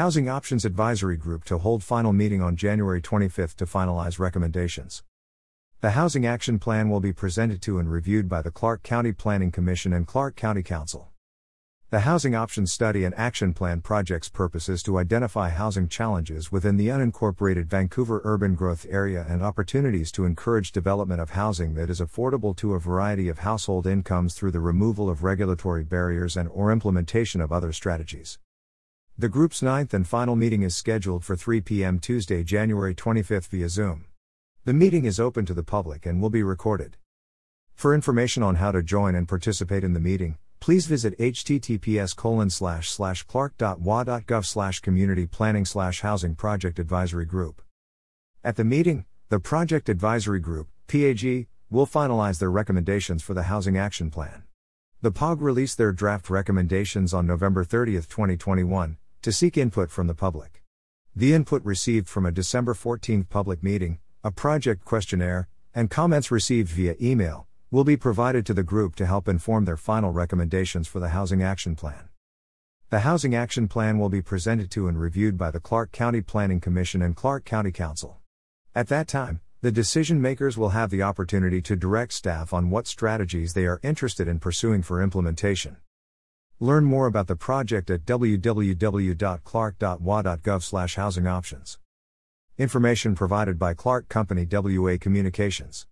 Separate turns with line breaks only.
Housing Options Advisory Group to hold final meeting on January 25 to finalize recommendations. The Housing Action Plan will be presented to and reviewed by the Clark County Planning Commission and Clark County Council. The Housing Options Study and Action Plan project's purpose is to identify housing challenges within the unincorporated Vancouver urban growth area and opportunities to encourage development of housing that is affordable to a variety of household incomes through the removal of regulatory barriers and or implementation of other strategies. The group's ninth and final meeting is scheduled for 3 p.m. Tuesday, January 25 via Zoom. The meeting is open to the public and will be recorded. For information on how to join and participate in the meeting, please visit https clark.wa.gov community planning housing project advisory group. At the meeting, the Project Advisory Group, PAG, will finalize their recommendations for the Housing Action Plan. The PAG released their draft recommendations on November 30, 2021, to seek input from the public. The input received from a December 14 public meeting, a project questionnaire, and comments received via email will be provided to the group to help inform their final recommendations for the Housing Action Plan. The Housing Action Plan will be presented to and reviewed by the Clark County Planning Commission and Clark County Council. At that time, the decision makers will have the opportunity to direct staff on what strategies they are interested in pursuing for implementation. Learn more about the project at www.clark.wa.gov/housingoptions. Information provided by Clark County WA Communications.